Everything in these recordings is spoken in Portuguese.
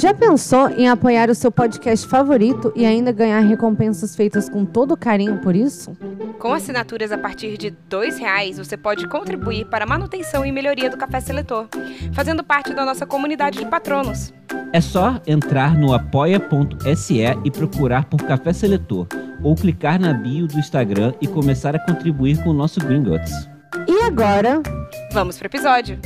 Já pensou em apoiar o seu podcast favorito e ainda ganhar recompensas feitas com todo carinho por isso? Com assinaturas a partir de R$ reais, você pode contribuir para a manutenção e melhoria do Café Seletor, fazendo parte da nossa comunidade de patronos. É só entrar no apoia.se e procurar por Café Seletor, ou clicar na bio do Instagram e começar a contribuir com o nosso Gringotts. E agora? Vamos pro episódio!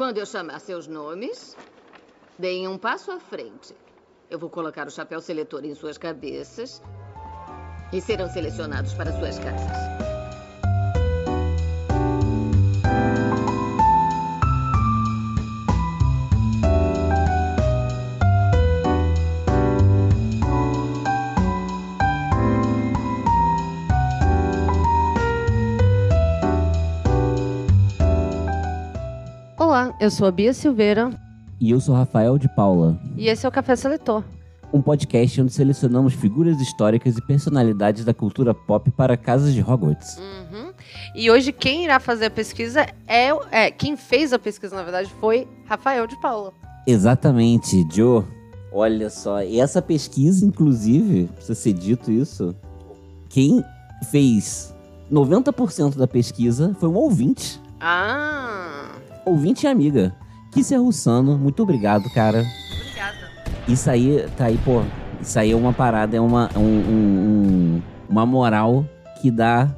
Quando eu chamar seus nomes, deem um passo à frente. Eu vou colocar o chapéu seletor em suas cabeças e serão selecionados para suas casas. Olá, eu sou a Bia Silveira E eu sou Rafael de Paula, e esse é o Café Seletor. um podcast onde selecionamos figuras históricas e personalidades da cultura pop para casas de Hogwarts. Uhum. E hoje quem irá fazer a pesquisa é, é quem fez a pesquisa, na verdade, foi Rafael de Paula. Exatamente, Joe. Olha só, e essa pesquisa, inclusive, precisa ser dito isso, quem fez 90% da pesquisa foi um ouvinte. Ah, Ouvinte e amiga. Kisser Russano, muito obrigado, cara. obrigada. Isso aí, tá aí, pô. Isso aí é uma parada, é uma, um- um- um- uma moral que dá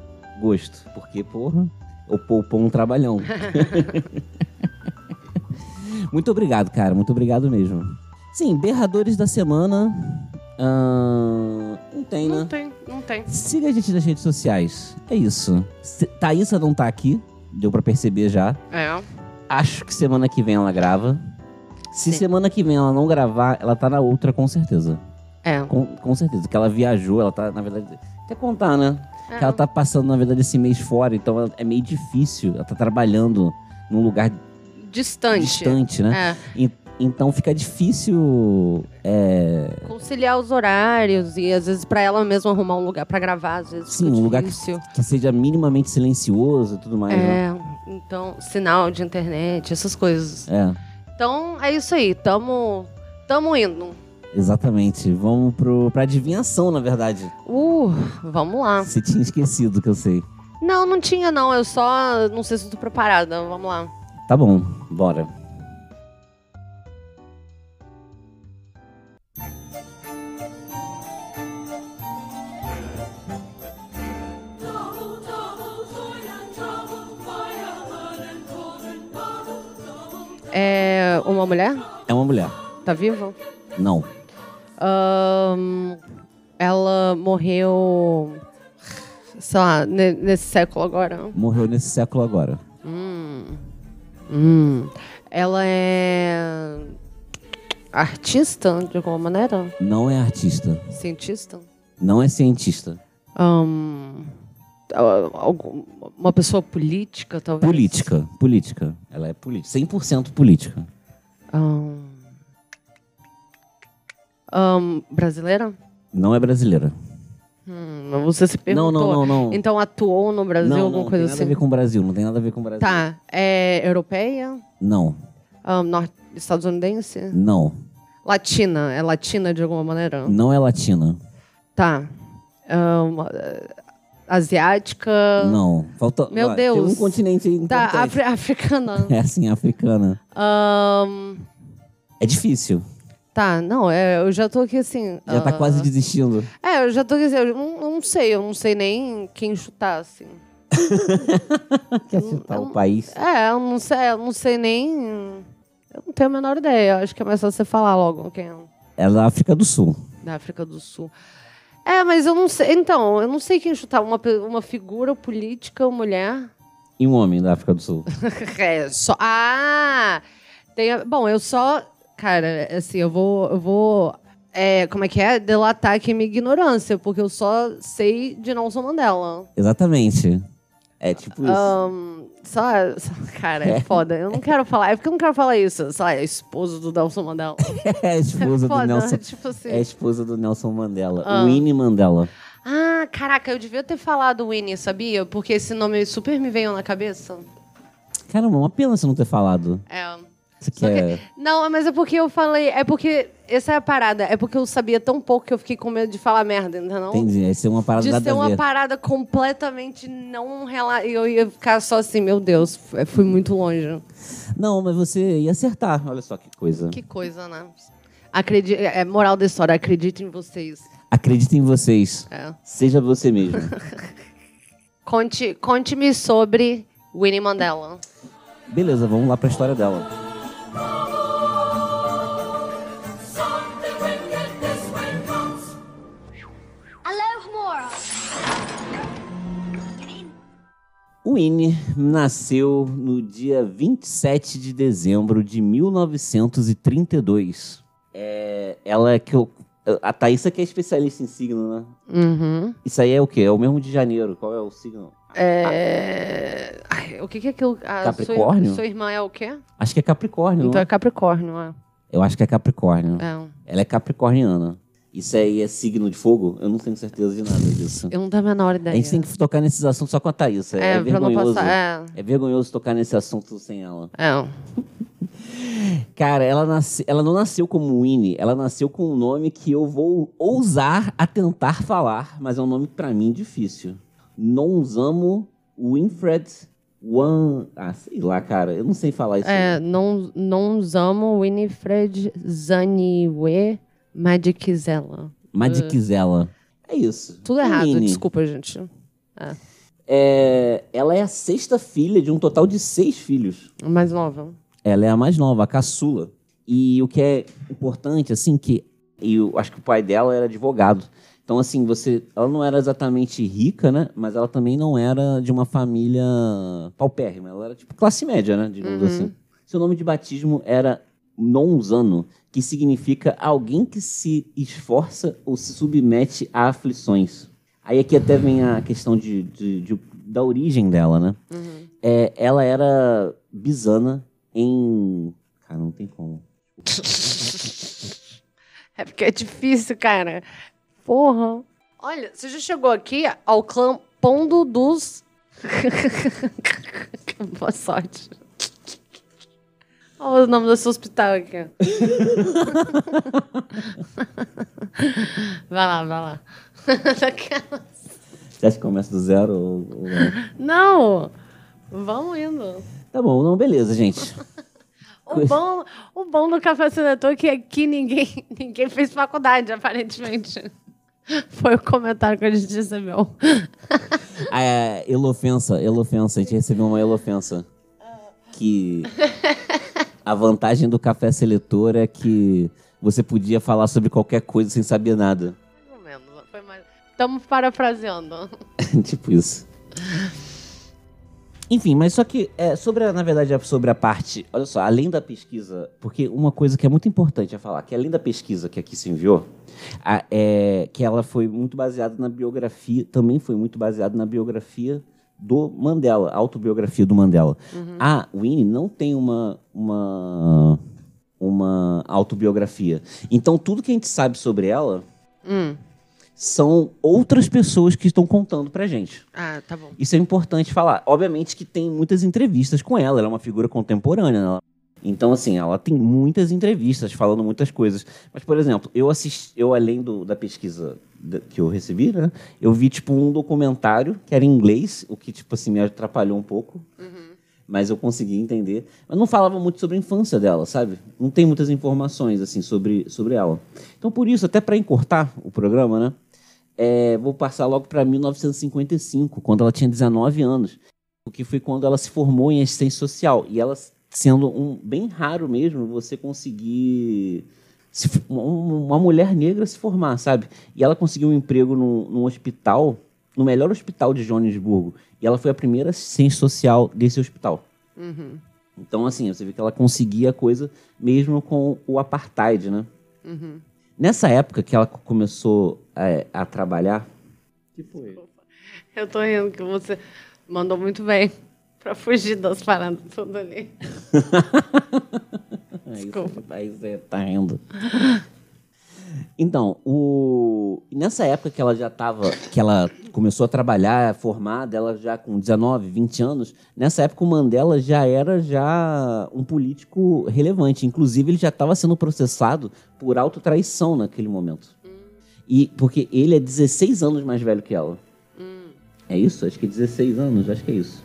gosto. Porque, porra, eu poupou um trabalhão. muito obrigado, cara. Muito obrigado mesmo. Sim, berradores da semana. ahn, não tem, Não né? tem, não tem. Siga a gente nas redes sociais. É isso. Thaísa não tá aqui. Deu pra perceber já. É. Acho que semana que vem ela grava. Se Sim. semana que vem ela não gravar, ela tá na outra com certeza. É. Com, com certeza. Que ela viajou, ela tá, na verdade. Até contar, né? É. Que ela tá passando, na verdade, esse mês fora, então ela- é meio difícil. Ela tá trabalhando num lugar Distante. distante, né? É. E- então fica difícil. É, Conciliar os horários e às vezes pra ela mesma arrumar um lugar pra gravar, às vezes Sim, um lugar difícil. que seja minimamente silencioso e tudo mais. né? É, então, sinal de internet, essas coisas. É, Então, é isso aí, tamo, tamo indo. exatamente. Vamos pro, pra adivinhação, na verdade. Uh, vamos lá. Você tinha esquecido que eu sei. Não, não tinha não, eu só não sei se eu tô preparada, vamos lá. Tá bom, bora. Uma mulher? É uma mulher. Tá viva? Não. Ahn, ela morreu, sei lá, ne- nesse século agora. Morreu nesse século agora. Hum. Hum. Ela é artista, de alguma maneira? Não é artista. Cientista? Não é cientista. Ahn, a- algum- uma pessoa política, talvez? Política. Política. Ela é política. 100% política. Ahn, ahn, brasileira? Não é brasileira. Hum, você se Não, perguntou. não, não, não. Então atuou no Brasil, não, alguma não, coisa tem nada assim? a ver com o Brasil. Não tem nada a ver com o Brasil. Tá. É europeia? Não. Ahn, norte, estadunidense? Não. Latina? É latina de alguma maneira? Não é latina. Tá. Eh, asiática? Não. Falta. Meu ó, Tem um Deus. continente Tá, importante. afri- africana. É assim, africana. Ahn, É difícil. tá, não, é, eu já tô aqui assim. Já tá ah, quase desistindo. É, eu já tô aqui assim, eu não, não sei, eu não sei nem quem chutar, assim. Quer citar o país? É, eu não sei, eu não sei nem. Eu não tenho a menor ideia. Eu acho que é mais fácil você falar logo quem é É da África do Sul. da África do Sul. É, mas eu não sei. Então, eu não sei quem chutar. Uma, uma figura política, mulher. E um homem da África do Sul. É, só. Ah! Tem, a- bom, eu só. Cara, assim, eu vou. Eu vou é, como é que é? Delatar aqui minha ignorância, porque eu só sei de Nelson Mandela. Exatamente. É tipo isso. Ahn, só, só- cara, é foda. Eu não quero falar. É porque eu não quero falar isso. Lá, é esposo do Nelson Mandela. É esposa foda, do Nelson. tipo assim. É esposa do Nelson Mandela. Ah. Winnie Mandela. Ah, caraca, eu devia ter falado Winnie, sabia? Porque esse nome super me veio na cabeça. Caramba, uma pena você não ter falado. É. Você Só que- quer... Não, mas é porque eu falei. É porque. Essa é a parada. É porque eu sabia tão pouco que eu fiquei com medo de falar merda, entendeu? Entendi, aí ser uma parada De nada ser a uma ver. parada completamente não rela... Eu ia ficar só assim, meu Deus, f- fui muito longe. Não, mas você ia acertar. Olha só que coisa. Que coisa, né? Acredi... É moral da história, acredito em vocês. Acredite em vocês. É. Seja você mesmo. Conte, conte-me sobre Winnie Mandela. Beleza, vamos lá pra história dela. Winnie nasceu no dia 27 de dezembro de 1932. É, ela é que eu. A Thaísa que é especialista em signo, né? Uhum. Isso aí é o quê? É o mesmo de janeiro. Qual é o signo? É... Ai, o que, que é aquilo? A Capricórnio? Sua, sua irmã é o quê? Acho que é Capricórnio, Então é é? Capricórnio, é. Eu acho que é Capricórnio. é. Ela é capricorniana. Isso aí é signo de fogo? Eu não tenho certeza de nada disso. Eu não tenho a menor A ideia. gente tem que tocar nesses assuntos só com a Thaís. É, É, é não vergonhoso. passar. É vergonhoso tocar nesse assunto sem ela. É. é. Cara, ela, nasce... ela não nasceu como Winnie, ela nasceu com um nome que eu vou ousar a tentar falar, mas é um nome pra mim difícil. Nonzamo Winfred Wan. Ah, sei lá, cara, eu não sei falar isso. É, não, não usamos Winifred Zaniwe Magicizela. Magicizela. É isso. Tudo errado, Winnie. desculpa, gente. É, ela é a sexta filha de um total de seis filhos. Mais nova. Ela é a mais nova, a caçula. E o que é importante, assim, que eu acho que o pai dela era advogado. Então, assim, você, ela não era exatamente rica, né? Mas ela também não era de uma família paupérrima. Ela era tipo classe média, né? Digamos assim. Seu nome de batismo era Nonzano, que significa alguém que se esforça ou se submete a aflições. Aí aqui até vem a questão de, de- de- da origem dela, né? É, ela era bisana em. Cara, não tem como. É porque é difícil, cara. Porra. Olha, você já chegou aqui ao clã Pondo dos. Boa sorte. Olha o nome desse hospital aqui. vai lá, vai lá. Você acha que começa do zero ou, ou não? Não! Vamos indo. Tá bom, não, beleza, gente. O bom, o bom do café seletor é que aqui ninguém, ninguém fez faculdade, aparentemente. Foi o comentário que a gente recebeu. Ah, é, elofensa, elofensa. A gente recebeu uma elofensa. Que a vantagem do café seletor é que você podia falar sobre qualquer coisa sem saber nada. Estamos parafraseando. tipo isso. Enfim, mas só que é, sobre, a- na verdade, é sobre a parte. Olha só, além da pesquisa, porque uma coisa que é muito importante a falar, que além da pesquisa que aqui se enviou, a- é que ela foi muito baseada na biografia, também foi muito baseada na biografia do Mandela, a autobiografia do Mandela. A Winnie não tem uma, uma, uma autobiografia. Então, tudo que a gente sabe sobre ela Hum. são outras pessoas que estão contando pra gente. Ah, tá bom. Isso é importante falar. Obviamente que tem muitas entrevistas com ela, ela é uma figura contemporânea. né? Então, assim, ela tem muitas entrevistas falando muitas coisas. Mas, por exemplo, eu assisti, eu além do- da pesquisa que eu recebi, né? Eu vi, tipo, um documentário que era em inglês, o que, tipo assim, me atrapalhou um pouco. Mas eu consegui entender. Mas não falava muito sobre a infância dela, sabe? Não tem muitas informações, assim, sobre, sobre ela. Então, por isso, até para encurtar o programa, né? é, vou passar logo para 1955, quando ela tinha 19 anos, o que foi quando ela se formou em assistência social. E ela, sendo um bem raro mesmo, você conseguir se um- uma mulher negra se formar, sabe? E ela conseguiu um emprego num, num hospital, no melhor hospital de Joanesburgo. E ela foi a primeira assistente social desse hospital. Uhum. Então, assim, você vê que ela conseguia a coisa mesmo com o apartheid, né? Uhum. Nessa época que ela começou é, a trabalhar. que foi? Eu tô rindo que você mandou muito bem pra fugir das paradas tudo ali. Desculpa. Aí você tá rindo. Então, o... nessa época que ela já estava, que ela começou a trabalhar, formada, ela já com 19, 20 anos, nessa época o Mandela já era já um político relevante. Inclusive, ele já estava sendo processado por autotraição naquele momento. E porque ele é 16 anos mais velho que ela. É isso? Acho que é 16 anos, acho que é isso.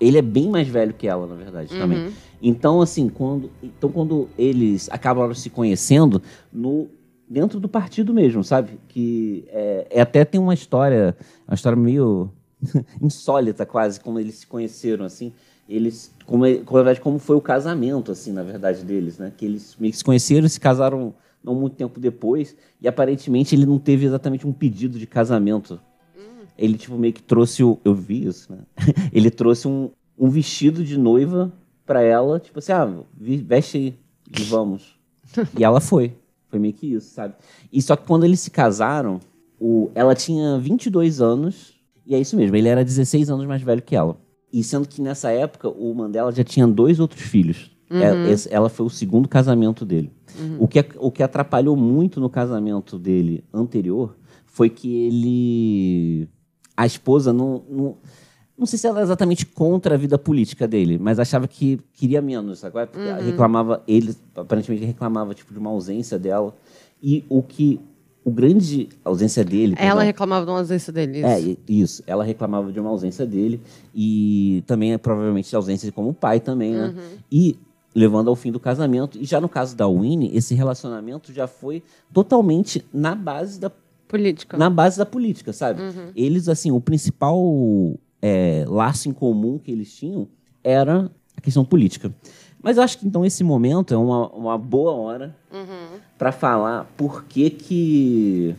Ele é bem mais velho que ela, na verdade, também. Então, assim, quando, então, quando eles acabaram se conhecendo, no, dentro do partido mesmo, sabe? Que é, é até tem uma história, uma história meio insólita quase, como eles se conheceram, assim. Eles, como, é- na verdade, como foi o casamento, assim, na verdade, deles, né? Que eles meio que se conheceram e se casaram não muito tempo depois, e aparentemente ele não teve exatamente um pedido de casamento. Ele, tipo, meio que trouxe o. Eu vi isso, né? Ele trouxe um, um vestido de noiva pra ela, tipo assim, ah, veste aí e vamos. e ela foi. Foi meio que isso, sabe? E só que quando eles se casaram, o, ela tinha 22 anos, e é isso mesmo, ele era 16 anos mais velho que ela. E sendo que nessa época o Mandela já tinha dois outros filhos. É, esse- ela foi o segundo casamento dele. O, que, o que atrapalhou muito no casamento dele anterior foi que ele. A esposa não. Não, não sei se ela era exatamente contra a vida política dele, mas achava que queria menos. Agora reclamava, ele aparentemente reclamava tipo, de uma ausência dela. E o que. O grande ausência dele. Ela reclamava de uma ausência dele. Isso. é, isso. Ela reclamava de uma ausência dele e também é provavelmente de ausência como pai também, né? E levando ao fim do casamento. E já no caso da Winnie, esse relacionamento já foi totalmente na base da Política. na base da política, sabe? Uhum. Eles, assim, o principal é, laço em comum que eles tinham era a questão política. Mas eu acho que, então, esse momento é uma, uma boa hora Uhum. para falar por que, que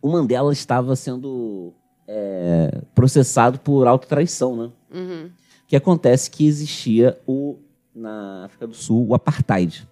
o Mandela estava sendo é, processado por autotraição, né? Uhum. Que acontece que existia o, na África do Sul o apartheid,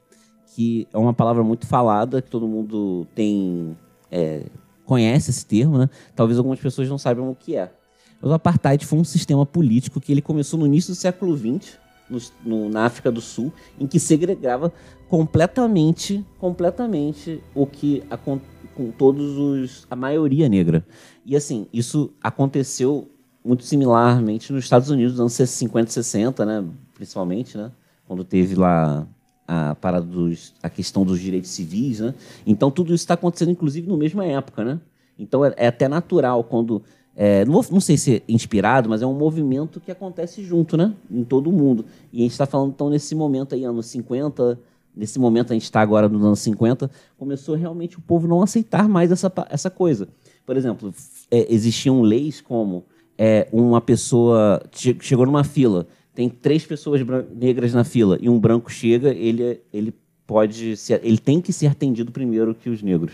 que é uma palavra muito falada, que todo mundo tem é, conhece esse termo, né? Talvez algumas pessoas não saibam o que é. Mas o apartheid foi um sistema político que ele começou no início do século XX, no- no- na África do Sul, em que segregava completamente, completamente o que acon- com todos os a maioria negra. E assim, isso aconteceu muito similarmente nos Estados Unidos, nos anos 50 e 60, né, principalmente, né, quando teve lá a dos a questão dos direitos civis, né? Então tudo isso está acontecendo inclusive na mesma época, né? Então é, é até natural quando é, não, vou- não sei se é inspirado, mas é um movimento que acontece junto, né? Em todo mundo. E a gente está falando, então, nesse momento aí, anos 50, nesse momento a gente está agora nos anos 50, começou realmente o povo não aceitar mais essa, essa coisa. Por exemplo, é, existiam leis como é, uma pessoa che- chegou numa fila, tem três pessoas negras na fila e um branco chega, ele, ele pode ser, ele tem que ser atendido primeiro que os negros.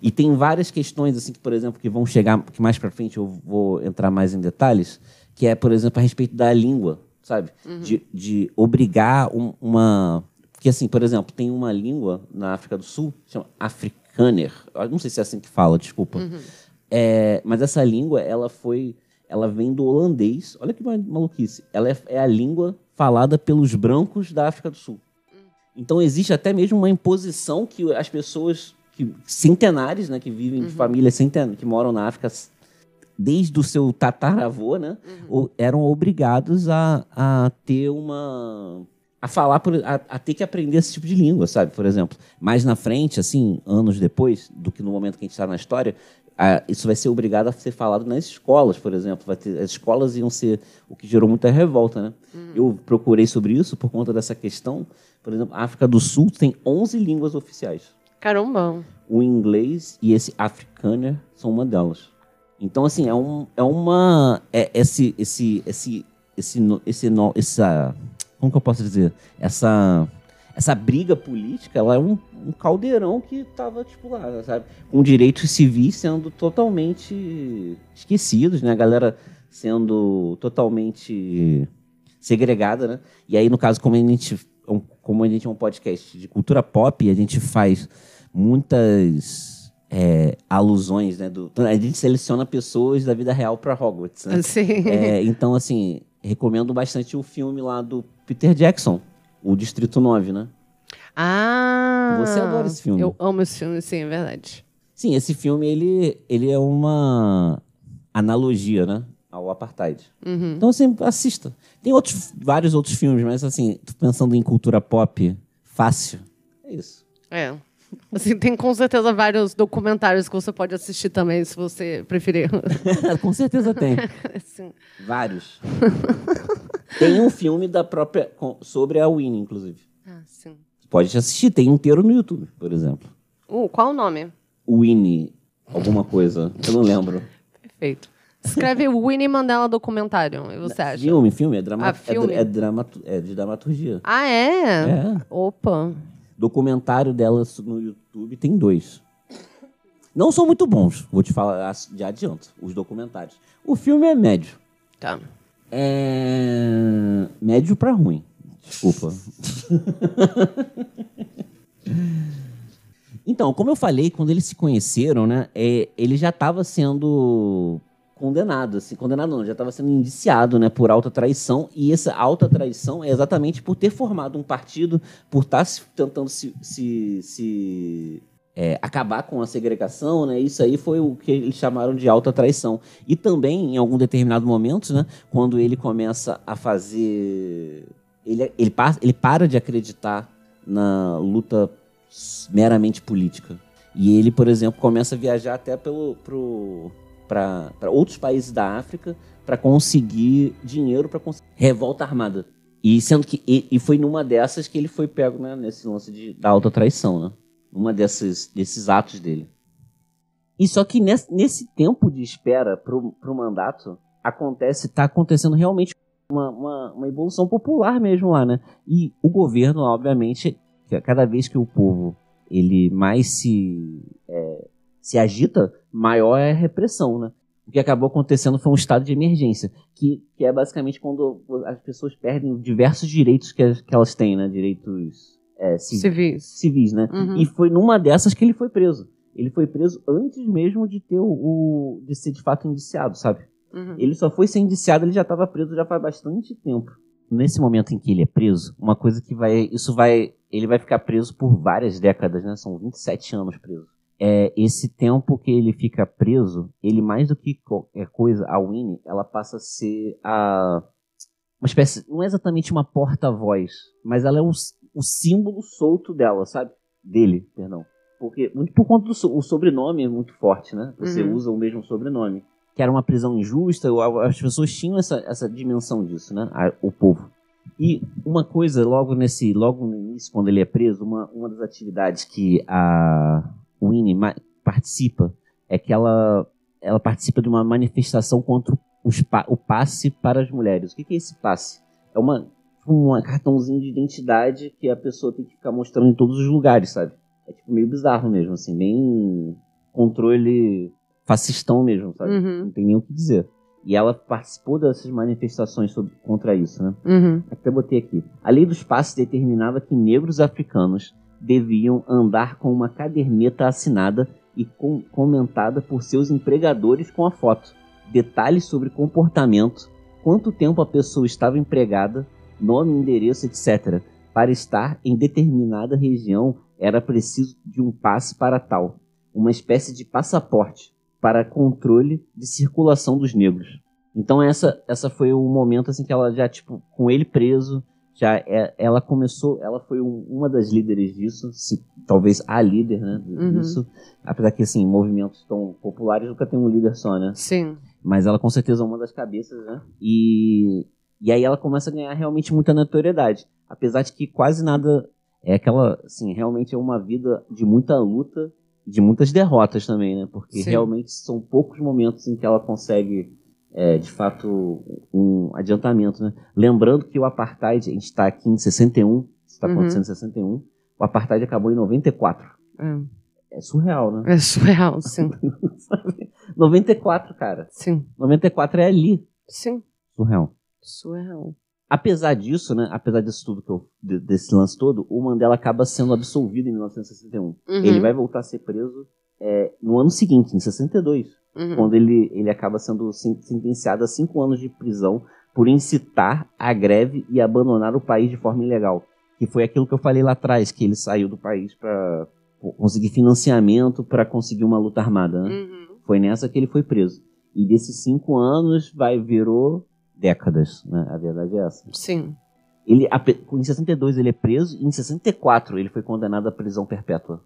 E tem várias questões, assim, que, por exemplo, que vão chegar, que mais para frente eu vou entrar mais em detalhes, que é, por exemplo, a respeito da língua, sabe? De, de obrigar um- uma. Porque, assim, por exemplo, tem uma língua na África do Sul, chama Afrikaner. Não sei se é assim que fala, desculpa. É, mas essa língua, ela foi. Ela vem do holandês. Olha que ma- maluquice. Ela é, é a língua falada pelos brancos da África do Sul. Então existe até mesmo uma imposição que as pessoas que centenares, né, que vivem de famílias centenárias, que moram na África desde o seu tataravô, né, o- eram obrigados a, a ter uma a falar por, a, a ter que aprender esse tipo de língua, sabe? Por exemplo, mais na frente, assim, anos depois do que no momento que a gente está na história, a- isso vai ser obrigado a ser falado nas escolas, por exemplo. Ter, as escolas iam ser o que gerou muita revolta, né? Eu procurei sobre isso por conta dessa questão. Por exemplo, a África do Sul tem 11 línguas oficiais. Caramba. O inglês e esse afrikaner são uma delas. Então, assim, é, um, é uma... É esse, esse, esse, esse, esse, essa... Como que eu posso dizer? Essa... Essa briga política, ela é um, um caldeirão que estava, tipo, lá, sabe? Com direitos civis sendo totalmente esquecidos, né? A galera sendo totalmente segregada, né? E aí, no caso, como a gente, como a gente é um podcast de cultura pop, a gente faz muitas é, alusões, né? Do, a gente seleciona pessoas da vida real para Hogwarts, né? Assim. É, então, assim, recomendo bastante o filme lá do Peter Jackson, o Distrito 9, né? Ah! Você adora esse filme. Eu amo esse filme, sim, é verdade. Sim, esse filme, ele, ele é uma analogia, né? Ao apartheid. Uhum. Então, assim, assista. Tem outros, vários outros filmes, mas assim, pensando em cultura pop fácil. É isso. É. Assim, tem com certeza vários documentários que você pode assistir também, se você preferir. Com certeza tem. Vários. tem um filme da própria. sobre a Winnie, inclusive. Ah, sim. Pode assistir, tem inteiro no YouTube, por exemplo. Uh, qual o nome? Winnie, alguma coisa. Eu não lembro. Perfeito. Escreve Winnie Mandela documentário, você acha? Filme, filme, é, drama, Ah, filme. É, é, dramatu- é de dramaturgia. Ah, é? É. Opa. Documentário dela no YouTube tem dois. Não são muito bons, vou te falar de adianto, os documentários. O filme é médio. Tá. É. médio pra ruim. Desculpa. então, como eu falei, quando eles se conheceram, né, é, ele já estava sendo condenado, assim, condenado não, já estava sendo indiciado, né, por alta traição, e essa alta traição é exatamente por ter formado um partido, por estar se- tentando se, se, se, é, acabar com a segregação, né, isso aí foi o que eles chamaram de alta traição. E também, em algum determinado momento, né, quando ele começa a fazer... Ele, ele, pa- ele para de acreditar na luta meramente política. E ele, por exemplo, começa a viajar até para outros países da África para conseguir dinheiro para conseguir revolta armada. E sendo que e, e foi numa dessas que ele foi pego né, nesse lance de, da alta traição, né? Uma desses, desses atos dele. E só que nesse, nesse tempo de espera pro, pro mandato, acontece, tá acontecendo realmente uma, uma, uma evolução popular mesmo lá, né? E o governo, obviamente, cada vez que o povo ele mais se, é, se agita, maior é a repressão, né? O que acabou acontecendo foi um estado de emergência, que, que é basicamente quando as pessoas perdem diversos direitos que, que elas têm, né? Direitos é, civis, Civis. civis, né? Uhum. E foi numa dessas que ele foi preso. Ele foi preso antes mesmo de ter o, o- de ser de fato indiciado, sabe? Uhum. Ele só foi ser indiciado, ele já estava preso já faz bastante tempo. Nesse momento em que ele é preso, uma coisa que vai. Isso vai. Ele vai ficar preso por várias décadas, né? São 27 anos preso. É, esse tempo que ele fica preso, ele mais do que qualquer coisa, a Winnie, ela passa a ser a. Uma espécie. Não é exatamente uma porta-voz, mas ela é s- o símbolo solto dela, sabe? Dele, perdão. Porque, muito por conta do so- o sobrenome é muito forte, né? Você Uhum. usa o mesmo sobrenome que era uma prisão injusta, as pessoas tinham essa, essa dimensão disso, né? O povo. E uma coisa, logo nesse, logo no início, quando ele é preso, uma, uma das atividades que a Winnie participa é que ela, ela participa de uma manifestação contra os o passe para as mulheres. O que, que é esse passe? É uma um cartãozinho de identidade que a pessoa tem que ficar mostrando em todos os lugares, sabe? É tipo meio bizarro mesmo, assim, bem controle fascistão mesmo, sabe? Uhum. Não tem nem o que dizer. E ela participou dessas manifestações sobre- contra isso, né? Uhum. Até botei aqui. A lei dos passes determinava que negros africanos deviam andar com uma caderneta assinada e com- comentada por seus empregadores com a foto. Detalhes sobre comportamento, quanto tempo a pessoa estava empregada, nome, endereço, etc. Para estar em determinada região era preciso de um passe para tal, uma espécie de passaporte para controle de circulação dos negros. Então essa essa foi o momento assim que ela já tipo com ele preso já é- ela começou ela foi um- uma das líderes disso se, talvez a líder né Uhum. disso apesar que assim movimentos tão populares nunca tem um líder só né Sim. mas ela com certeza é uma das cabeças, né? E, e aí ela começa a ganhar realmente muita notoriedade. Apesar de que quase nada é aquela, assim, realmente é uma vida de muita luta, de muitas derrotas também, né? Porque Sim. realmente são poucos momentos em que ela consegue, é, de fato, um adiantamento, né? Lembrando que o Apartheid, a gente está aqui em 61, está Uhum. acontecendo em 61, o Apartheid acabou em 94. É, É surreal, né? é surreal, sim. Sabe? 94, cara. Sim. 94 é ali. Sim. Surreal. Surreal. Apesar disso, né, apesar disso tudo que eu, de- desse lance todo, o Mandela acaba sendo absolvido em 1961. Uhum. Ele vai voltar a ser preso é, no ano seguinte, em 62, Uhum. quando ele, ele acaba sendo sen- sentenciado a cinco anos de prisão por incitar a greve e abandonar o país de forma ilegal. Que foi aquilo que eu falei lá atrás, que ele saiu do país pra conseguir financiamento para conseguir uma luta armada, né? Uhum. Foi nessa que ele foi preso. E desses cinco anos, vai virou décadas, né? A verdade é essa. Sim. Ele, a- em 62 ele é preso, e em 64 ele foi condenado à prisão perpétua.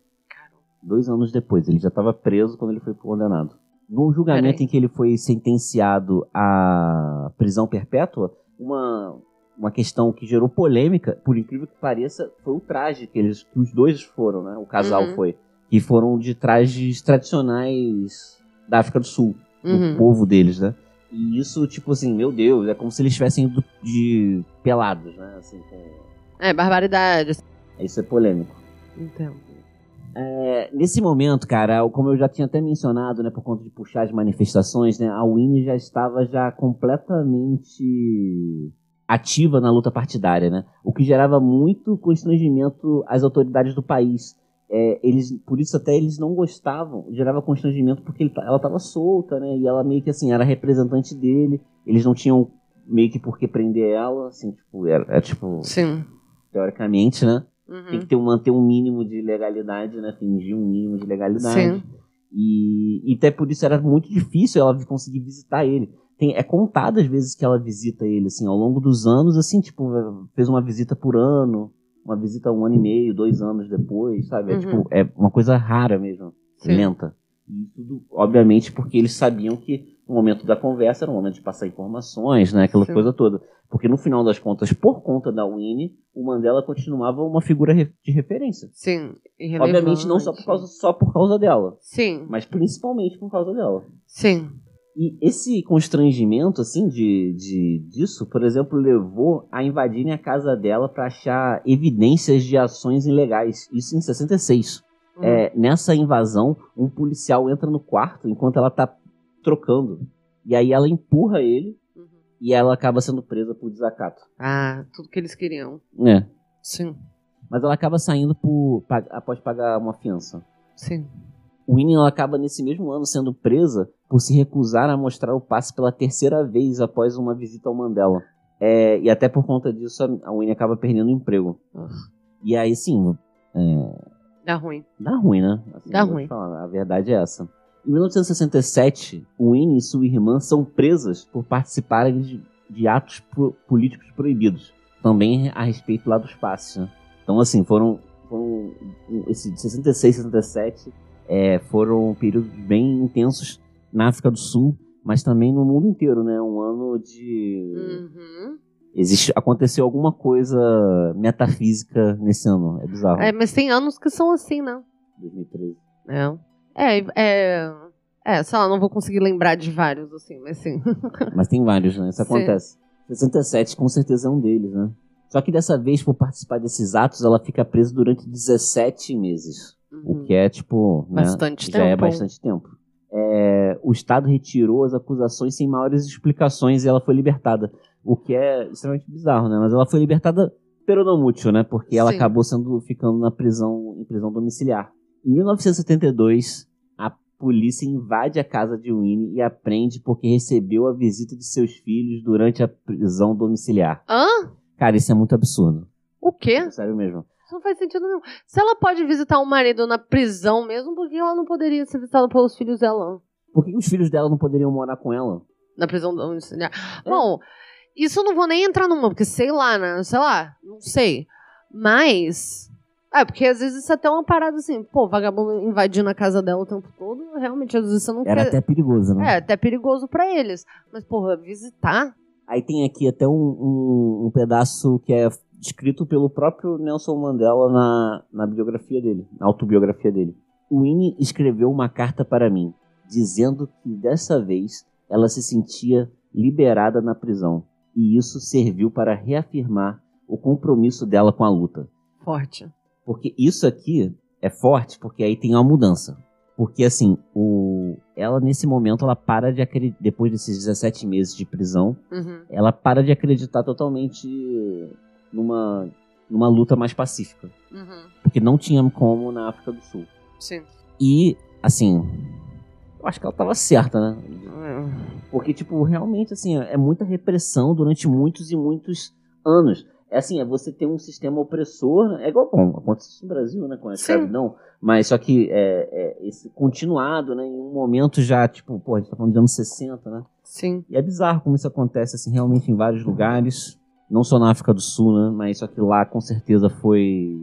Dois anos depois, ele já estava preso quando ele foi condenado. No julgamento Peraí. em que ele foi sentenciado à prisão perpétua, uma, uma questão que gerou polêmica, por incrível que pareça, foi o traje que, eles, que os dois foram, né? O casal Uhum. foi. Que foram de trajes tradicionais da África do Sul do Uhum. povo deles, né? E isso, tipo assim, meu Deus, é como se eles estivessem indo de pelados, né? Assim, com... É, barbaridade. Isso é polêmico. Entendo. É, nesse momento, cara, como eu já tinha até mencionado, né, por conta de puxar as manifestações, né, a Winnie já estava já completamente ativa na luta partidária, né? O que gerava muito constrangimento às autoridades do país. É, eles, por isso até eles não gostavam, gerava constrangimento porque ele ela estava solta, né? E ela meio que assim era representante dele. Eles não tinham meio que por que prender ela, assim, tipo, era, é, tipo Sim. teoricamente, né? Tem Uhum. que ter, manter um mínimo de legalidade, né? Fingir um mínimo de legalidade. Sim. E, e até por isso era muito difícil ela conseguir visitar ele. Tem, é contado as vezes que ela visita ele, assim, ao longo dos anos, assim, tipo, fez uma visita por ano, uma visita um ano e meio, dois anos depois, sabe? É, Uhum. tipo, é uma coisa rara mesmo, Sim. lenta. E tudo, obviamente, porque eles sabiam que o momento da conversa era o momento de passar informações, né? Aquela Sim. coisa toda. Porque no final das contas, por conta da Winnie, o Mandela continuava uma figura de referência. Sim. Obviamente não só por, causa, só por causa dela, Sim. mas principalmente por causa dela. Sim. E esse constrangimento, assim, de, de disso, por exemplo, levou a invadirem a casa dela para achar evidências de ações ilegais. Isso em 66. Hum. É, nessa invasão, um policial entra no quarto enquanto ela tá trocando. E aí ela empurra ele Uhum. e ela acaba sendo presa por desacato. Ah, tudo que eles queriam. É. Sim. Mas ela acaba saindo por, após pagar uma fiança. Sim. Winnie ela acaba nesse mesmo ano sendo presa por se recusar a mostrar o passe pela terceira vez após uma visita ao Mandela. É, e até por conta disso a- Winnie acaba perdendo o emprego. E aí sim, é, Dá ruim. dá ruim, né? Assim, Dá ruim. a verdade é essa. Em 1967, Winnie e sua irmã são presas por participarem de, de atos pro- políticos proibidos. Também a respeito lá dos passes, né? Então, assim, foram, foram esse de 66, 67 é, foram períodos bem intensos na África do Sul, mas também no mundo inteiro, né? Um ano de Uhum. existe aconteceu alguma coisa metafísica nesse ano, é bizarro. É, mas tem anos que são assim, né? 2013. É. É, é. É, sei lá, não vou conseguir lembrar de vários, assim, mas sim. Mas tem vários, né? Isso Sim. acontece. 67 com certeza é um deles, né? Só que dessa vez, por participar desses atos, ela fica presa durante 17 meses. O que é, tipo, né, Bastante já é tempo. bastante tempo. É, o Estado retirou as acusações sem maiores explicações e ela foi libertada. O que é extremamente bizarro, né? Mas ela foi libertada peronomútil, né? Porque ela Sim. acabou sendo ficando na prisão, em prisão domiciliar. Em 1972, a polícia invade a casa de Winnie e aprende porque recebeu a visita de seus filhos durante a prisão domiciliar. Hã? Cara, isso é muito absurdo. O quê? Sério mesmo. Isso não faz sentido nenhum. Se ela pode visitar o marido na prisão mesmo, por que ela não poderia ser visitada pelos filhos dela? Por que os filhos dela não poderiam morar com ela? Na prisão domiciliar. Bom, isso eu não vou nem entrar numa, porque sei lá, né? Sei lá, não sei. Mas. É, porque às vezes isso é até uma parada assim, pô, vagabundo invadindo a casa dela o tempo todo, realmente, às vezes você não Era quer. até perigoso, né? É, até perigoso pra eles. Mas, porra, visitar? Aí tem aqui até um, um, um pedaço que é escrito pelo próprio Nelson Mandela na, na biografia dele, na autobiografia dele. Winnie escreveu uma carta para mim, dizendo que dessa vez ela se sentia liberada na prisão, e isso serviu para reafirmar o compromisso dela com a luta. Forte. Porque isso aqui é forte, porque aí tem uma mudança. Porque assim, o, ela nesse momento ela para de acreditar, depois desses 17 meses de prisão, Uhum. ela para de acreditar totalmente numa, numa luta mais pacífica. Uhum. Porque não tinha como na África do Sul. Sim. E, assim, eu acho que ela tava certa, né? Porque, tipo, realmente, assim, é muita repressão durante muitos e muitos anos. É assim, é você ter um sistema opressor, né? é igual, bom, acontece no Brasil, né, com a escravidão, mas só que é, é esse continuado, né, em um momento já, tipo, pô, a gente tá falando de anos 60, né, Sim. e é bizarro como isso acontece, assim, realmente em vários lugares, não só na África do Sul, né, mas só que lá com certeza foi,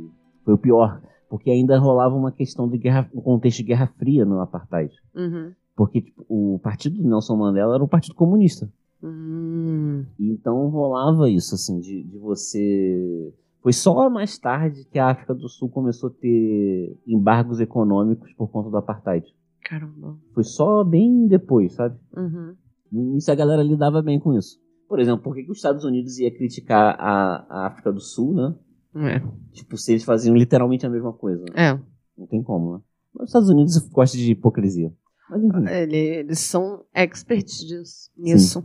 foi o pior, porque ainda rolava uma questão de guerra, um contexto de guerra fria no apartheid, Uhum. porque tipo, o partido do Nelson Mandela era um partido comunista, Hum. e então rolava isso, assim, de, de você. Foi só mais tarde que a África do Sul começou a ter embargos econômicos por conta do apartheid. Caramba. Foi só bem depois, sabe? Uhum. No início a galera lidava bem com isso. Por exemplo, por que, que os Estados Unidos ia criticar a, a África do Sul, né? É. Tipo, se eles faziam literalmente a mesma coisa. É. Não tem como, né? Mas os Estados Unidos gostam de hipocrisia. Mas enfim. Ele- eles são experts disso, nisso.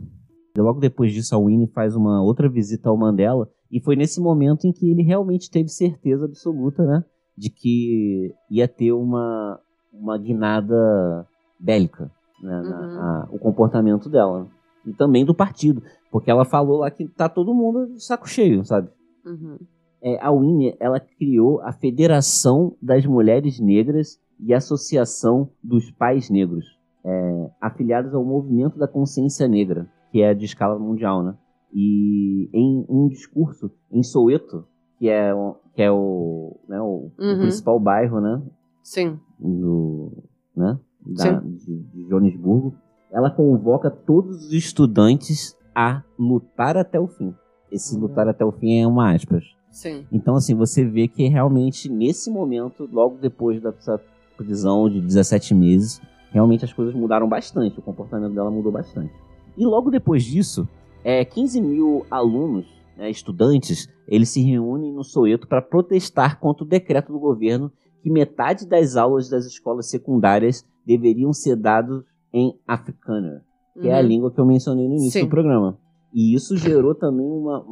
Logo depois disso, a Winnie faz uma outra visita ao Mandela. E foi nesse momento em que ele realmente teve certeza absoluta, né? De que ia ter uma, uma guinada bélica, né? na- Uhum. a- o comportamento dela. E também do partido. Porque ela falou lá que tá todo mundo de saco cheio, sabe? Uhum. É, a Winnie, ela criou a Federação das Mulheres Negras e a Associação dos Pais Negros, é, afiliados ao Movimento da Consciência Negra, que é de escala mundial, né? E em um discurso em Soweto, que é, o- que é o, né, o, o Uhum. principal bairro, né? Sim. do, né, da, de, de Joanesburgo, ela convoca todos os estudantes a lutar até o fim. Esse Uhum. lutar até o fim é uma aspas. Sim. Então, assim, você vê que realmente, nesse momento, logo depois dessa prisão de 17 meses, realmente as coisas mudaram bastante, o comportamento dela mudou bastante. E logo depois disso, é, 15 mil alunos, né, estudantes, eles se reúnem no Soweto para protestar contra o decreto do governo que metade das aulas das escolas secundárias deveriam ser dados em Afrikaner, que é a Uhum. língua que eu mencionei no início Sim. do programa. E isso gerou também uma,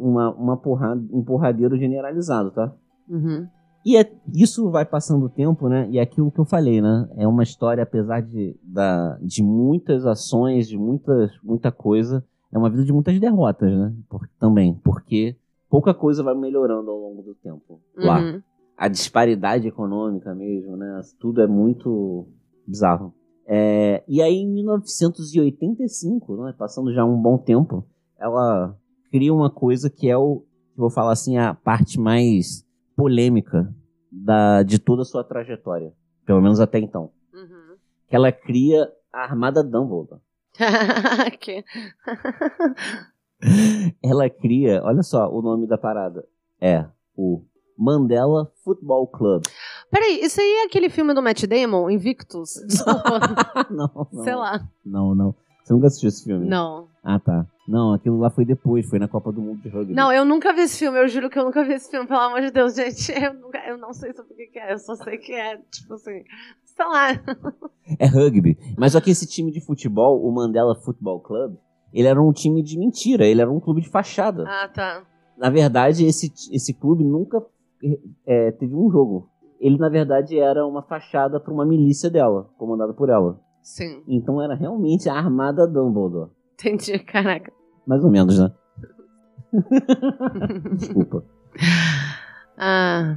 uma, uma porrada, um porradeiro generalizado, tá? Uhum. E é- isso vai passando o tempo, né? E é aquilo que eu falei, né? É uma história, apesar de, da, de muitas ações, de muitas, muita coisa, é uma vida de muitas derrotas, né? Por- também, porque pouca coisa vai melhorando ao longo do tempo lá. Uhum. A disparidade econômica mesmo, né? Tudo é muito bizarro. É, e aí, em 1985, né, passando já um bom tempo, ela cria uma coisa que é o, vou falar assim, a parte mais polêmica da, de toda a sua trajetória, pelo menos até então. Uhum. Que ela cria a Armada Dumbledore. Ela cria, olha só o nome da parada, é o Mandela Football Club. Peraí, isso aí é aquele filme do Matt Damon, Invictus? Desculpa. não, não, Sei lá. não, não. Você nunca assistiu esse filme? Não. Ah, tá. Não, aquilo lá foi depois, foi na Copa do Mundo de Rugby. Não, eu nunca vi esse filme, eu juro que eu nunca vi esse filme, pelo amor de Deus, gente. Eu, nunca, eu não sei sobre o que é, eu só sei que é, tipo assim, sei lá. É rugby. Mas só que esse time de futebol, o Mandela Football Club, ele era um time de mentira, ele era um clube de fachada. Ah, tá. Na verdade, esse, esse clube nunca é, teve um jogo. Ele, na verdade, era uma fachada para uma milícia dela, comandada por ela. Sim, Então era realmente a armada Dumbledore. entendi, caraca. Mais ou menos, né? Desculpa. Ah,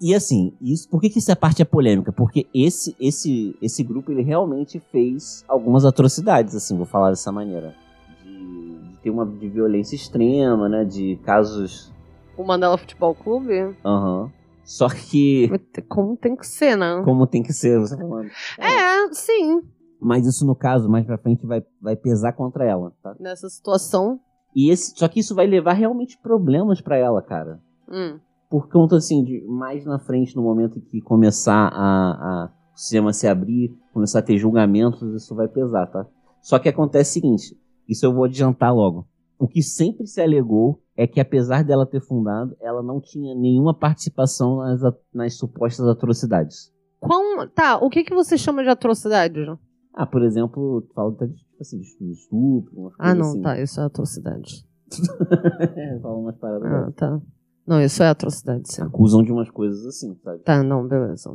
E assim, isso, por que, que essa parte é polêmica? Porque esse, esse, esse grupo ele realmente fez algumas atrocidades, assim, vou falar dessa maneira. De, de ter uma de violência extrema, né? De casos. o Mandela Futebol Clube? Aham. Só que. Como tem que ser, né? Como tem que ser, você tá falando. É, sim. Mas isso, no caso, mais pra frente vai, vai pesar contra ela, tá? Nessa situação. E esse, só que isso vai levar realmente problemas pra ela, cara. Hum. por conta assim de mais na frente no momento que começar a, a o cinema se abrir começar a ter julgamentos isso vai pesar tá só que acontece o seguinte isso eu vou adiantar logo o que sempre se alegou é que apesar dela ter fundado ela não tinha nenhuma participação nas, nas supostas atrocidades Quão... Tá, o que, que você chama de atrocidade? João? ah por exemplo fala até de tipo assim de estupro umas Ah, coisas não, assim. tá, isso é atrocidade. Fala umas paradas Ah, tá. Não, isso é atrocidade, sim. acusam de umas coisas assim sabe Tá, não, beleza.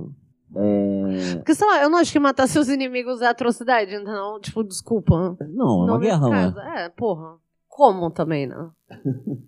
é... Porque, sei lá, eu não acho que matar seus inimigos é atrocidade, então, tipo, desculpa. não é uma guerra né? É, porra. Como também, né?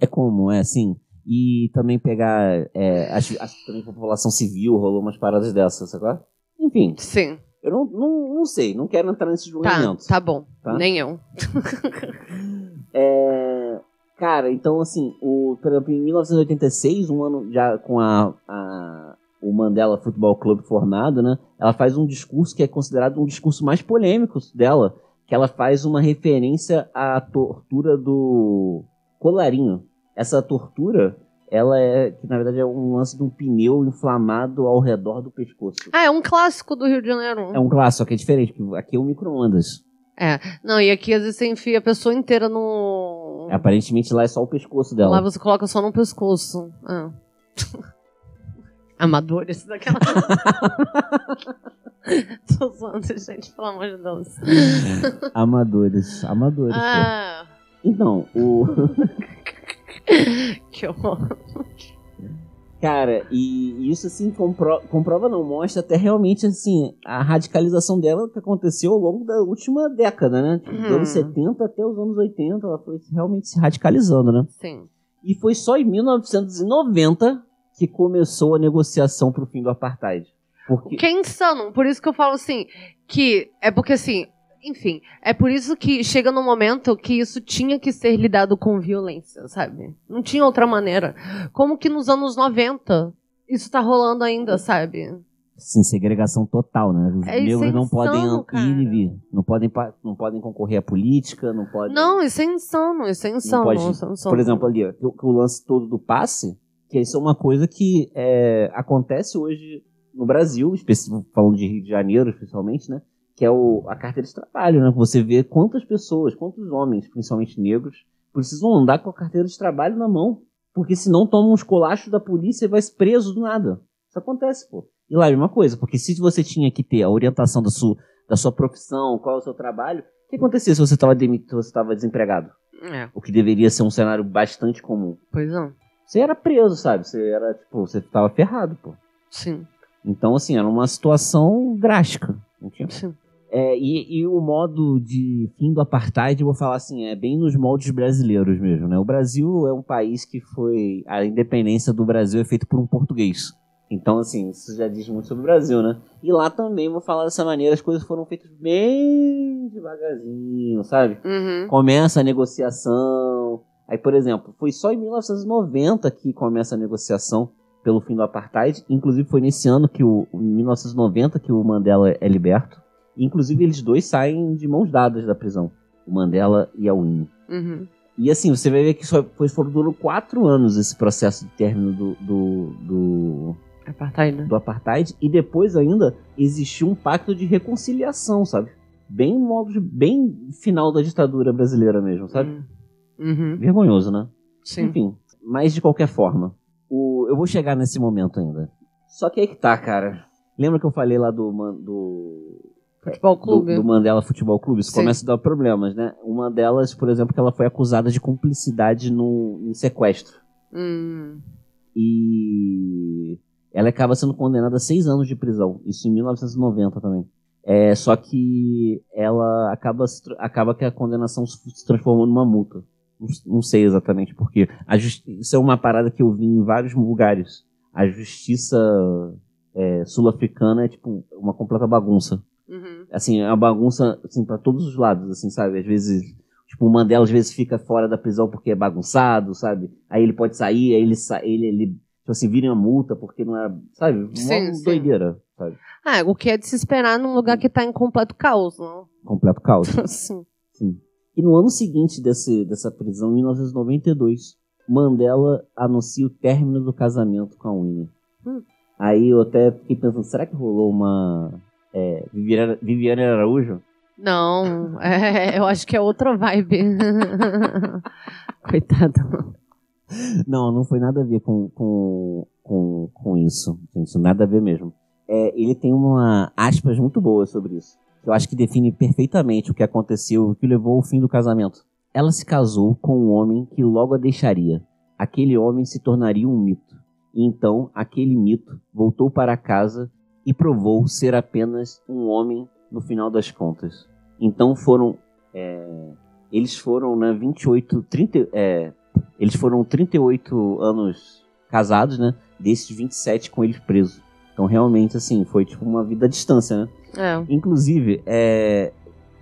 É como, é assim. E também pegar. É, acho, acho que também população civil rolou umas paradas dessas, sabe? Enfim, Sim. eu não, não, não sei, não quero entrar nesse Tá, julgamento. tá bom. Tá? Nem eu. É, cara, então assim, o, por exemplo, em 1986, um ano já com a, a- o Mandela Futebol Clube formado, né? Ela faz um discurso que é considerado um discurso mais polêmico dela, que ela faz uma referência à tortura do colarinho. Essa tortura, ela é, que na verdade é um lance de um pneu inflamado ao redor do pescoço. Ah, é um clássico do Rio de Janeiro. É um clássico, só que é diferente, porque aqui é um micro-ondas. Não, e aqui às vezes você enfia a pessoa inteira no. Aparentemente lá é só o pescoço dela. Lá você coloca só no pescoço. Ah. Amadores daquela. Tô zoando, gente, pelo amor de Deus. Amadores, amadores. pô. Ah, Então, o. que horror. Cara, e isso assim compro- comprova não, mostra até realmente assim a radicalização dela que aconteceu ao longo da última década, né? Dos Uhum. anos 70 até os anos 80, ela foi realmente se radicalizando, né? Sim. E foi só em 1990 que começou a negociação pro fim do apartheid. Porque Que é insano. Por isso que eu falo assim, que é porque assim, enfim, é por isso que chega num momento que isso tinha que ser lidado com violência, sabe? Não tinha outra maneira. Como que nos anos 90 isso tá rolando ainda, sabe? Sim, segregação total, né? Os É, negros é não insano, podem cara. ir e vir. Não podem, não podem concorrer à política, não podem. Não, isso é insano, isso é insano. pode- isso é insano. Por exemplo, ali, o- o lance todo do passe, que isso é uma coisa que é, acontece hoje no Brasil, falando de Rio de Janeiro, especialmente, né? Que é o, a carteira de trabalho, né? Você vê quantas pessoas, quantos homens, principalmente negros, precisam andar com a carteira de trabalho na mão. Porque senão tomam uns colachos da polícia e vai preso do nada. Isso acontece, pô. E lá é a mesma coisa, porque se você tinha que ter a orientação da sua, da sua profissão, qual é o seu trabalho, o que acontecia se você estava demitido, se você estava desempregado? É, O que deveria ser um cenário bastante comum. pois não. Você era preso, sabe? Você era, tipo, você tava ferrado, pô. Sim, Então, assim, era uma situação drástica. Não tinha- sim. É, e, e o modo de fim do apartheid, eu vou falar assim, é bem nos moldes brasileiros mesmo, né? O Brasil é um país que foi... A independência do Brasil é feita por um português. Então, assim, isso já diz muito sobre o Brasil, né? E lá também, vou falar dessa maneira, as coisas foram feitas bem devagarzinho, sabe? Uhum. começa a negociação. Aí, por exemplo, foi só em 1990 que começa a negociação pelo fim do apartheid. Inclusive foi nesse ano que o em 1990 que o Mandela é liberto. Inclusive eles dois saem de mãos dadas da prisão, o Mandela e a Winnie. Uhum. E assim, você vai ver que só foi, durou quatro anos esse processo de término do, do, do, Apartheid. né? do apartheid e depois ainda existiu um pacto de reconciliação, sabe? Bem modo bem final da ditadura brasileira mesmo, sabe? Uhum. Vergonhoso, né? Sim. Enfim, mas de qualquer forma, o, eu vou chegar nesse momento ainda. Só que aí que tá, cara. Lembra que eu falei lá do, Man- do, Futebol do, clube. do Mandela Futebol Clube? Isso Sim. começa a dar problemas, né? Uma delas, por exemplo, que ela foi acusada de cumplicidade no, em sequestro. Hum. E ela acaba sendo condenada a seis anos de prisão. Isso em 1990 também. É, só que ela acaba, acaba que a condenação se transformou numa multa. Não, sei exatamente porquê. A é uma parada que eu vi em vários lugares. A justiça é, sul-africana é tipo uma completa bagunça. Uhum. Assim, é uma bagunça assim, para todos os lados, assim, sabe? Às vezes, tipo, o Mandela às vezes fica fora da prisão porque é bagunçado, sabe? Aí ele pode sair, aí ele, sa ele, ele tipo assim, vira uma multa porque não é, sabe? Uma Sim, sim. doideira, sabe? Ah, o que é de se esperar num lugar que tá em completo caos, não? Completo caos. Sim. Sim. E no ano seguinte desse, dessa prisão, em 1992, Mandela anuncia o término do casamento com a Winnie. Hum. Aí eu até fiquei pensando, será que rolou uma é, Viviane, Viviane Araújo? Não, é, eu acho que é outra vibe. Coitada. Não, não foi nada a ver com, com, com, com isso. Gente, nada a ver mesmo. É, ele tem uma aspas muito boa sobre isso. Que eu acho que define perfeitamente o que aconteceu, o que levou ao fim do casamento. Ela se casou com um homem que logo a deixaria. Aquele homem se tornaria um mito. E então, aquele mito voltou para casa e provou ser apenas um homem no final das contas. Então foram. é, eles foram, né, 28, 30, é, Eles foram 38 anos casados, né? Desses 27 com ele preso. Então, realmente, assim, foi tipo uma vida à distância, né? É. Inclusive, é,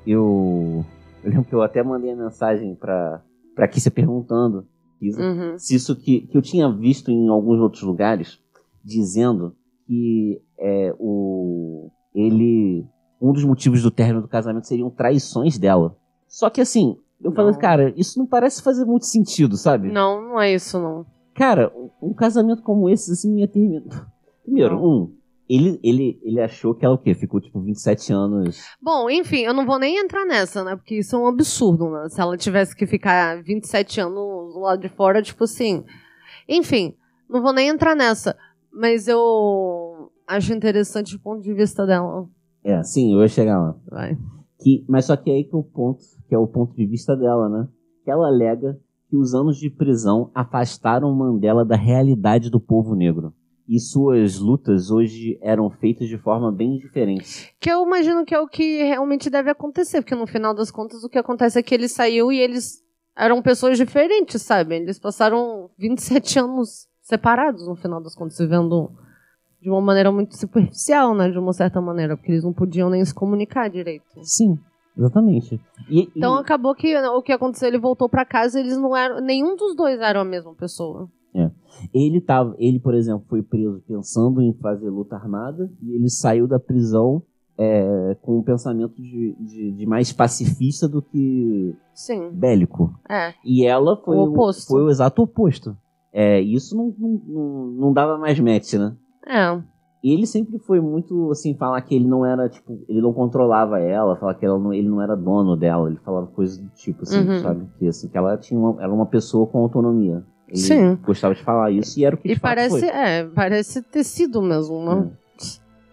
eu, eu lembro que eu até mandei a mensagem pra, pra Kissia perguntando Isa, Uhum. se isso que, que eu tinha visto em alguns outros lugares, dizendo que é, o, ele. Um dos motivos do término do casamento seriam traições dela. Só que assim, eu falei, Não. cara, isso não parece fazer muito sentido, sabe? Não, não é isso, não. Cara, um, um casamento como esse, assim, ia terminar. Primeiro, Não. um, ele, ele, ele achou que ela o quê? Ficou tipo 27 anos. Bom, enfim, eu não vou nem entrar nessa, né? Porque isso é um absurdo, né? Se ela tivesse que ficar 27 anos do lado de fora, tipo assim. Enfim, não vou nem entrar nessa. Mas eu acho interessante o ponto de vista dela. É, sim, eu ia chegar lá. Vai. Que, mas só que aí que é o ponto, que é o ponto de vista dela, né? Que ela alega que os anos de prisão afastaram Mandela da realidade do povo negro. E suas lutas hoje eram feitas de forma bem diferente. Que eu imagino que é o que realmente deve acontecer, porque no final das contas o que acontece é que ele saiu e eles eram pessoas diferentes, sabe? Eles passaram 27 anos separados no final das contas, vivendo de uma maneira muito superficial, né? De uma certa maneira, porque eles não podiam nem se comunicar direito. Sim, exatamente. E, Então e- acabou que o que aconteceu, ele voltou pra casa e eles não eram. Nenhum dos dois eram a mesma pessoa. Ele tava, ele, por exemplo, foi preso pensando em fazer luta armada e ele saiu da prisão é, com um pensamento de, de, de mais pacifista do que Sim. bélico. É. E ela foi O oposto. foi o exato oposto. É, isso não, não, não, dava mais match, né? É. E ele sempre foi muito, assim, falar que ele não era, tipo, ele não controlava ela, falar que ela não- ele não era dono dela, ele falava coisas do tipo, assim, Uhum. sabe? Que, assim, que ela tinha uma, era uma pessoa com autonomia. Ele Sim. gostava de falar isso e era o que E parece, foi. é, parece ter sido mesmo, né?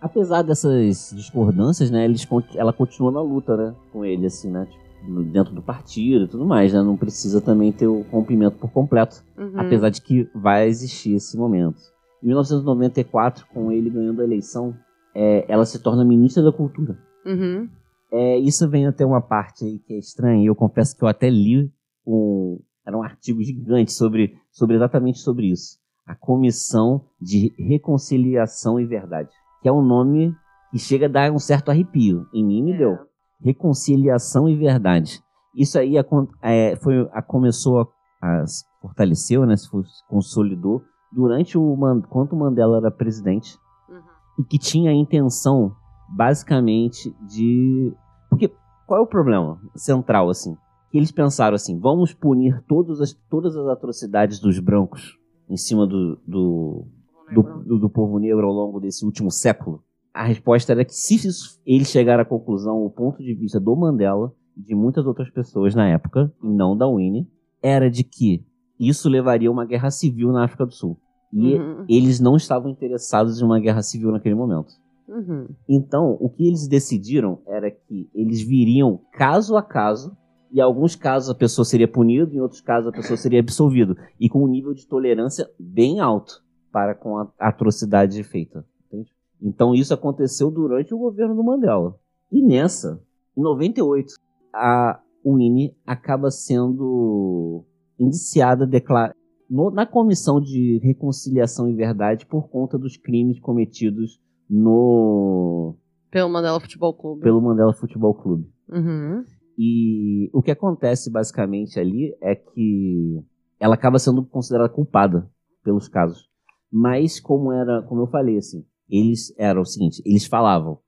Apesar dessas discordâncias, né, eles, ela continua na luta, né, com ele, assim, né, tipo, dentro do partido e tudo mais, né, não precisa também ter o rompimento por completo. Uhum. apesar de que vai existir esse momento. Em 1994, com ele ganhando a eleição, é, ela se torna ministra da Cultura. Uhum. É, isso vem até uma parte aí que é estranha, e eu confesso que eu até li um, era um artigo gigante sobre, sobre exatamente sobre isso. A Comissão de Reconciliação e Verdade, que é um nome que chega a dar um certo arrepio. Em mim me É. deu. Reconciliação e Verdade. Isso aí acon- é, foi, a, começou a, a fortaleceu, né, se consolidou durante o Man- quando o Mandela era presidente Uhum. e que tinha a intenção, basicamente, de. Porque qual é o problema central, assim? Que eles pensaram assim: vamos punir todas as, todas as atrocidades dos brancos em cima do, do, do, do- do povo negro ao longo desse último século. A resposta era que, se isso- eles chegaram à conclusão, o ponto de vista do Mandela e de muitas outras pessoas na época, e não da Winnie, era de que isso levaria a uma guerra civil na África do Sul. E Uhum. eles não estavam interessados em uma guerra civil naquele momento. Uhum. Então, o que eles decidiram era que eles viriam caso a caso, em alguns casos a pessoa seria punida, em outros casos a pessoa seria absolvida, e com um nível de tolerância bem alto para com a atrocidade feita. entende? Então, isso aconteceu durante o governo do Mandela. E nessa, em 98, a Winnie acaba sendo indiciada declara- no- na Comissão de Reconciliação e Verdade por conta dos crimes cometidos no Pelo Mandela Futebol Clube. pelo Mandela Futebol Clube. Uhum. E o que acontece basicamente ali é que ela acaba sendo considerada culpada pelos casos. Mas como era, como eu falei assim, eles eram o seguinte, eles falavam: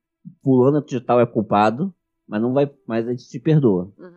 fulano de tal é culpado, mas não vai, mas a gente te perdoa, Uhum.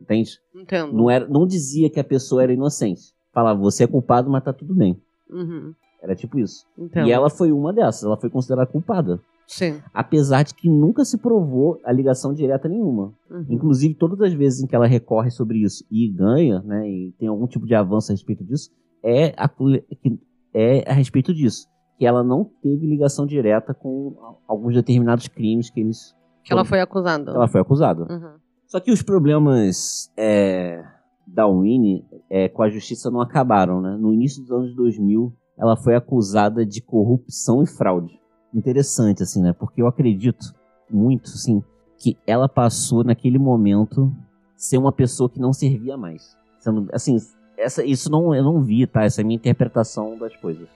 entende? Entendo. Não era, não dizia que a pessoa era inocente. Falava: você é culpado, mas tá tudo bem. Uhum. Era tipo isso. E ela foi uma dessas, ela foi considerada culpada. Sim. Apesar de que nunca se provou a ligação direta nenhuma. Uhum. Inclusive, todas as vezes em que ela recorre sobre isso e ganha, né, e tem algum tipo de avanço a respeito disso, é a, que- é a respeito disso. Que ela não teve ligação direta com alguns determinados crimes que eles Que ela foi acusada. ela foi acusada. Uhum. Só que os problemas é, da Winnie é, com a justiça não acabaram, né? No início dos anos 2000, ela foi acusada de corrupção e fraude. Interessante, assim, né? Porque eu acredito muito, assim, que ela passou naquele momento ser uma pessoa que não servia mais. Sendo, assim, essa, isso não, eu não vi, tá? Essa é a minha interpretação das coisas.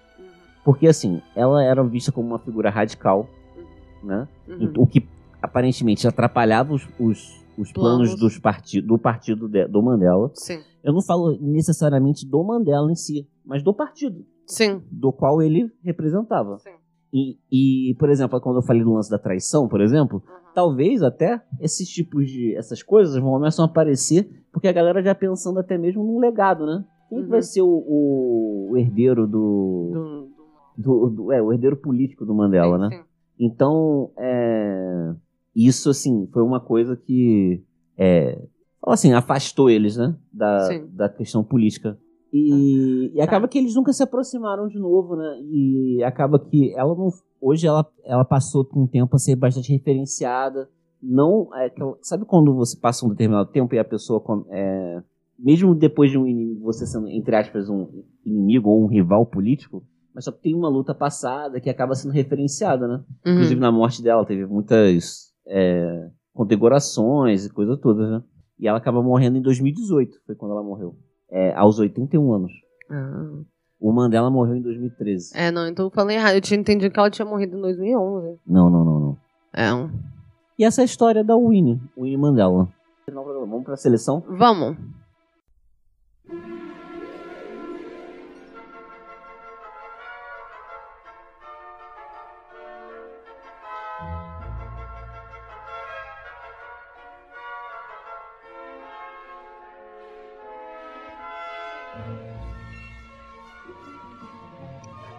Porque, assim, ela era vista como uma figura radical, né? Uhum. O que aparentemente atrapalhava os, os, os planos, Planos. dos parti do partido de- do Mandela. Sim. Eu não falo necessariamente do Mandela em si, mas do partido, Sim. do qual ele representava. Sim. E, e, por exemplo, quando eu falei do lance da traição, por exemplo, talvez até esses tipos de. essas coisas vão começam a aparecer, porque a galera já pensando até mesmo num legado, né? Quem que Uhum. vai ser o, o- o herdeiro do, Do- do, do- É, o herdeiro político do Mandela, né? sim, sim. Então, é, isso, assim, foi uma coisa que, é, assim, afastou eles, né, da, Sim. da questão política. E, Tá. e acaba que eles nunca se aproximaram de novo, né, e acaba que ela não, hoje ela, ela passou por um tempo a ser bastante referenciada, não, é, sabe quando você passa um determinado tempo e a pessoa, com- é, mesmo depois de um inimigo, você sendo, entre aspas, um inimigo ou um rival político, mas só tem uma luta passada que acaba sendo referenciada, né? Uhum. Inclusive na morte dela teve muitas é, condecorações e coisas todas, né? E ela acaba morrendo em 2018, foi quando ela morreu. É, aos 81 anos. Ah. O Mandela morreu em 2013. É, não, então eu falei errado. Eu tinha entendido que ela tinha morrido em 2011. Não, não, não, não. É. E essa é a história da Winnie, Winnie Mandela. Vamos pra seleção? Vamos.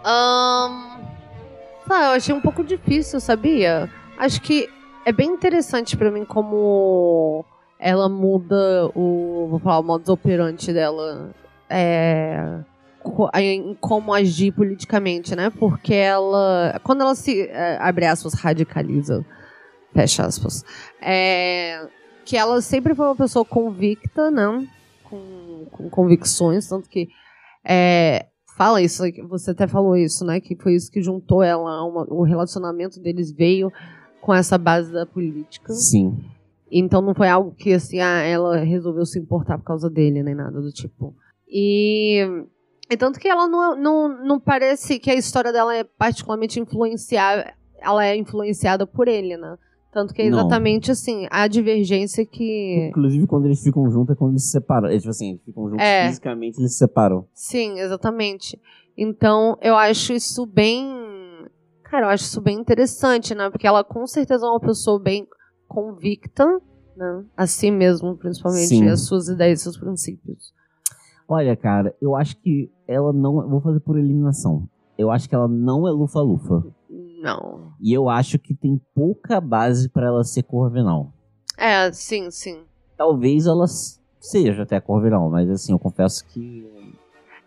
Ahn, tá, eu achei um pouco difícil, sabia? Acho que é bem interessante pra mim como ela muda o, vou falar, o modus operandi dela é, em como agir politicamente, né? Porque ela, quando ela se, é, abre aspas, radicaliza, fecha aspas, é, que ela sempre foi uma pessoa convicta, né? Com, com convicções, tanto que é, fala isso, você até falou isso, né? Que foi isso que juntou ela, uma- o relacionamento deles veio com essa base da política. Sim. Então não foi algo que assim, ah, ela resolveu se importar por causa dele, nem nada do tipo. E, e tanto que ela não, não, não parece que a história dela é particularmente influenciada. Ela é influenciada por ele, né? Tanto que é Não. exatamente assim, a divergência que. Inclusive, quando eles ficam juntos é quando eles se separam. É, tipo assim, eles ficam juntos É. fisicamente, eles se separam. Sim, exatamente. Então, eu acho isso bem. Cara, eu acho isso bem interessante, né? Porque ela com certeza é uma pessoa bem convicta, né? A si mesmo, principalmente, Sim. as suas ideias e seus princípios. Olha, cara, eu acho que ela não. eu Vou fazer por eliminação. Eu acho que ela não é lufa-lufa. Não. E eu acho que tem pouca base pra ela ser Corvinal. É, sim, sim. Talvez ela seja até Corvinal, mas assim, eu confesso que.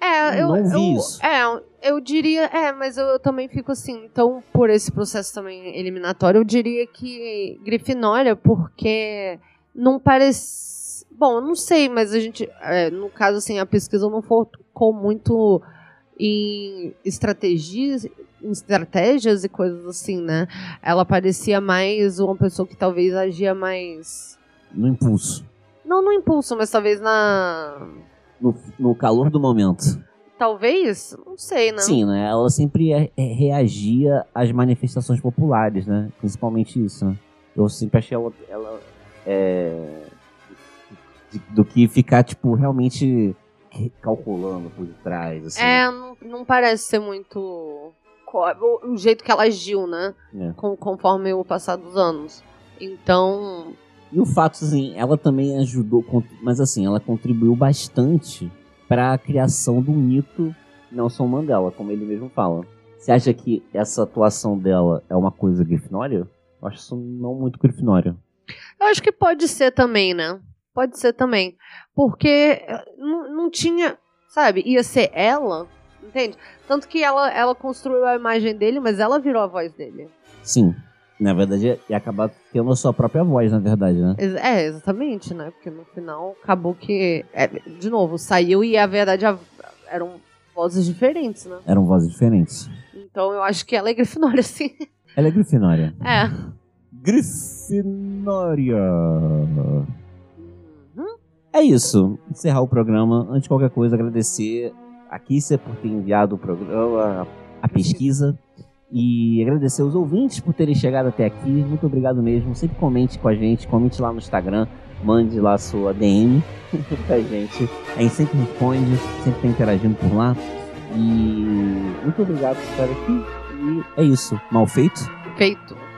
É, eu, Não vi eu, isso. É, eu diria. É, mas eu, eu também fico assim. Então, por esse processo também eliminatório, eu diria que Grifinória, porque não parece. Bom, eu não sei, mas a gente. é, no caso, assim, a pesquisa não focou muito em estratégias, em estratégias e coisas assim, né? Ela parecia mais uma pessoa que talvez agia mais. No impulso. Não no impulso, mas talvez na. No, no calor do momento. Talvez? Não sei, né? Sim, né? Ela sempre reagia às manifestações populares, né? Principalmente isso, né? Eu sempre achei ela. ela é, do que ficar, tipo, realmente calculando por detrás, assim. É, não, não parece ser muito. O, jeito que ela agiu, né? né? Com- conforme o passar dos anos. Então. E o fato, assim, ela também ajudou, mas assim, ela contribuiu bastante para a criação do mito Nelson Mandela, como ele mesmo fala. Você acha que essa atuação dela é uma coisa grifinória? Eu acho isso não muito grifinória. Eu acho que pode ser também, né? Pode ser também. Porque eh, não, não tinha. Sabe? Ia ser ela. Entende? Tanto que ela, ela construiu a imagem dele, mas ela virou a voz dele. Sim. Na verdade, é acabar tendo a sua própria voz, na verdade, né? É, exatamente, né? Porque no final acabou que. é, de novo, saiu e a verdade a- eram vozes diferentes, né? Eram vozes diferentes. Então eu acho que ela é Grifinória, sim. Ela é grifinória. É. Grifinória. Uhum. É isso. Encerrar o programa. Antes de qualquer coisa, agradecer a Kisser por ter enviado o programa, a pesquisa. E agradecer os ouvintes por terem chegado até aqui. Muito obrigado mesmo. Sempre comente com a gente, comente lá no Instagram, mande lá sua DM pra gente. A gente sempre responde, sempre tá interagindo por lá. E muito obrigado por estar aqui. E é isso. Mal feito? Feito.